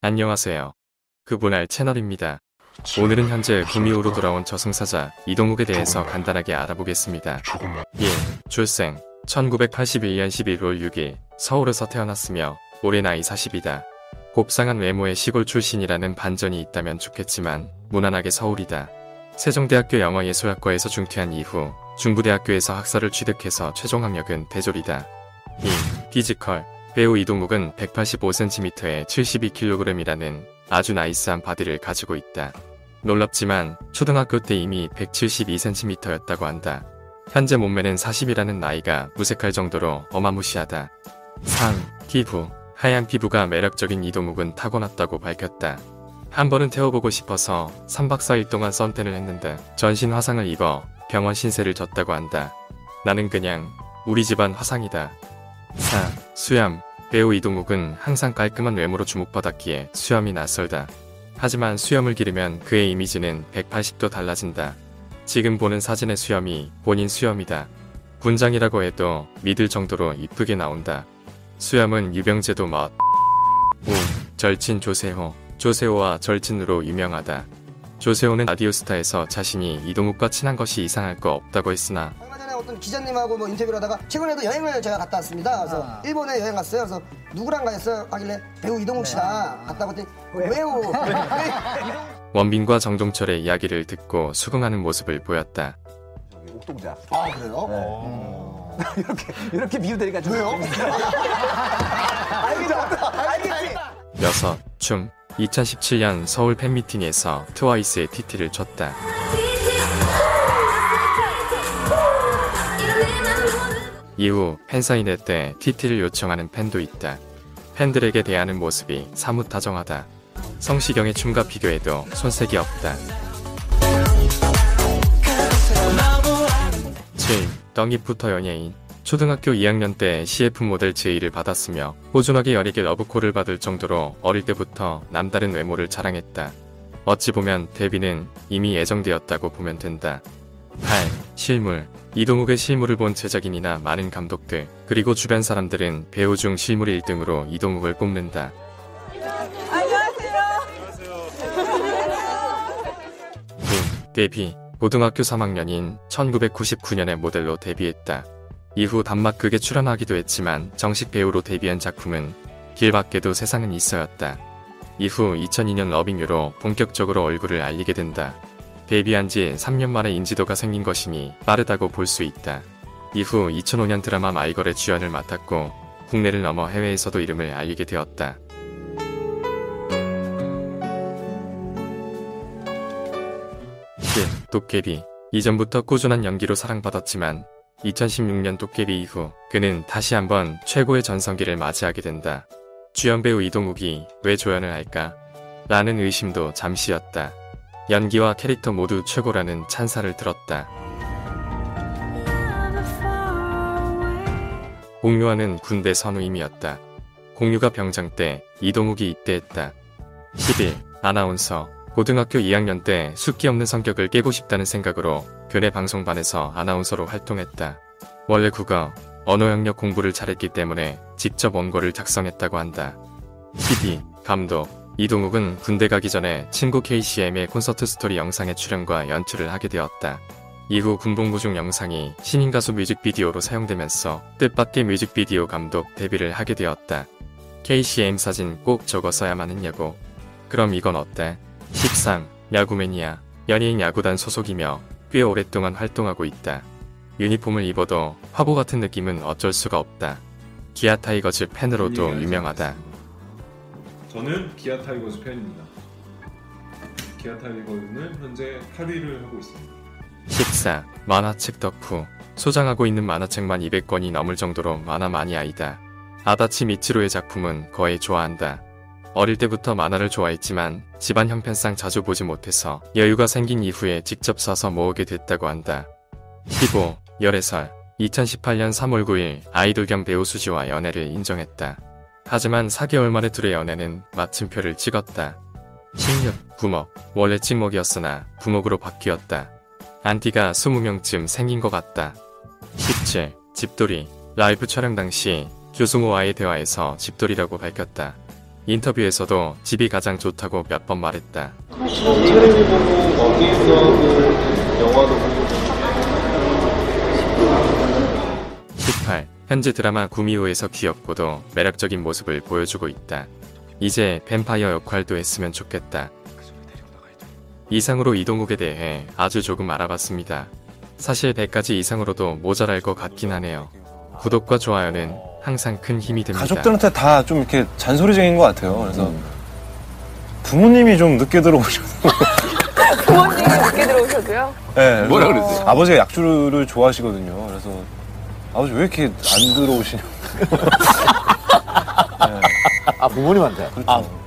안녕하세요. 그분할 채널입니다. 오늘은 현재 구미호로 돌아온 저승사자 이동욱에 대해서 간단하게 알아보겠습니다. 1. 출생 1981년 11월 6일 서울에서 태어났으며 올해 나이 40이다. 곱상한 외모의 시골 출신이라는 반전이 있다면 좋겠지만 무난하게 서울이다. 세종대학교 영어예술학과에서 중퇴한 이후 중부대학교에서 학사를 취득해서 최종 학력은 대졸이다. 2. physical 배우 이동욱은 185cm에 72kg이라는 아주 nice한 body를 가지고 있다. 놀랍지만 초등학교 때 이미 172cm였다고 한다. 현재 몸매는 40이라는 나이가 무색할 정도로 어마무시하다. 3. 피부 하얀 피부가 매력적인 이동욱은 타고났다고 밝혔다. 한 번은 태워보고 싶어서 3박 4일 동안 선탠을 했는데 전신 화상을 입어 병원 신세를 졌다고 한다. 나는 그냥 우리 집안 화상이다. 4. 수염 배우 이동욱은 항상 깔끔한 외모로 주목받았기에 수염이 낯설다. 하지만 수염을 기르면 그의 이미지는 180도 달라진다. 지금 보는 사진의 수염이 본인 수염이다. 분장이라고 해도 믿을 정도로 이쁘게 나온다. 수염은 유병재도 멋. 5. 절친 조세호. 조세호와 절친으로 유명하다. 조세호는 라디오스타에서 자신이 이동욱과 친한 것이 이상할 거 없다고 했으나 어떤 기자님하고 뭐 인터뷰를 하다가 최근에도 여행을 제가 갔다 왔습니다. 그래서 아. 일본에 여행 갔어요. 그래서 누구랑 가셨어요? 하길래 배우 이동욱 씨랑 아. 갔다고 했더니 왜요? 원빈과 정동철의 이야기를 듣고 수긍하는 모습을 보였다. 옥동자. 아 그래요? 네. 이렇게 이렇게 비유되니까 좀 왜요? 알겠죠? 알겠지? 여섯, 춤. 2017년 서울 팬미팅에서 트와이스의 TT를 췄다. 이후 팬사인회 때 TT를 요청하는 팬도 있다. 팬들에게 대하는 모습이 사뭇 다정하다. 성시경의 춤과 비교해도 손색이 없다. 7. 떡잎부터 연예인 초등학교 2학년 때 CF 모델 제의를 받았으며 호준학의 열에게 러브콜을 받을 정도로 어릴 때부터 남다른 외모를 자랑했다. 어찌 보면 데뷔는 이미 예정되었다고 보면 된다. 8. 실물 이동욱의 실물을 본 제작인이나 많은 감독들 그리고 주변 사람들은 배우 중 실물 1등으로 이동욱을 꼽는다. 9. 데뷔 고등학교 3학년인 1999년에 모델로 데뷔했다. 이후 단막극에 출연하기도 했지만 정식 배우로 데뷔한 작품은 길 밖에도 세상은 있어였다. 이후 2002년 러빙유로 본격적으로 얼굴을 알리게 된다. 데뷔한 지 3년 만에 인지도가 생긴 것이니 빠르다고 볼 수 있다. 이후 2005년 드라마 마이걸의 주연을 맡았고 국내를 넘어 해외에서도 이름을 알리게 되었다. 10. 도깨비 이전부터 꾸준한 연기로 사랑받았지만 2016년 도깨비 이후 그는 다시 한번 최고의 전성기를 맞이하게 된다. 주연 배우 이동욱이 왜 조연을 할까? 라는 의심도 잠시였다. 연기와 캐릭터 모두 최고라는 찬사를 들었다. 공유하는 군대 선우임이었다. 공유가 병장 때 이동욱이 입대했다. 11. 아나운서 고등학교 2학년 때 숫기 없는 성격을 깨고 싶다는 생각으로 교내 방송반에서 아나운서로 활동했다. 원래 국어, 언어 영역 공부를 잘했기 때문에 직접 원고를 작성했다고 한다. 12. 감독 이동욱은 군대 가기 전에 친구 KCM의 콘서트 스토리 영상의 출연과 연출을 하게 되었다. 이후 군복무 중 영상이 신인 가수 뮤직비디오로 사용되면서 뜻밖의 뮤직비디오 감독 데뷔를 하게 되었다. KCM 사진 꼭 적었어야만 했냐고. 그럼 이건 어때? 13. 야구매니아 연예인 야구단 소속이며 꽤 오랫동안 활동하고 있다. 유니폼을 입어도 화보 같은 느낌은 어쩔 수가 없다. 기아 타이거즈 팬으로도 유명하다. 저는 기아 타이거즈 팬입니다. 기아 타이거즈는 현재 8위를 하고 있습니다. 14. 만화책 덕후 소장하고 있는 만화책만 200권이 넘을 정도로 만화 마니아이다. 아다치 미치로의 작품은 거의 좋아한다. 어릴 때부터 만화를 좋아했지만 집안 형편상 자주 보지 못해서 여유가 생긴 이후에 직접 사서 모으게 됐다고 한다. 15. 열애설 2018년 3월 9일 아이돌 겸 배우 수지와 연애를 인정했다. 하지만 4개월 만에 둘의 연애는 마침표를 찍었다. 16. 부먹 원래 찍먹이었으나 부먹으로 바뀌었다. 안티가 20명쯤 생긴 것 같다. 17. 집돌이 라이브 촬영 당시 교승호와의 대화에서 집돌이라고 밝혔다. 인터뷰에서도 집이 가장 좋다고 몇 번 말했다. 텔레비 보고 거기서 하고 영화도 보고 18. 현재 드라마 구미호에서 귀엽고도 매력적인 모습을 보여주고 있다. 이제 뱀파이어 역할도 했으면 좋겠다. 이상으로 이동욱에 대해 아주 조금 알아봤습니다. 사실 100가지 이상으로도 모자랄 것 같긴 하네요. 구독과 좋아요는 항상 큰 힘이 됩니다. 가족들한테 다 좀 이렇게 잔소리쟁인 것 같아요. 그래서 부모님이 좀 늦게 들어오셔서. 부모님이 늦게 들어오셔도요? 네, 뭐라 그랬어요? 아버지가 약주를 좋아하시거든요. 그래서 아버지 왜 이렇게 안 들어오시냐고. 아, 부모님한테. 그렇죠.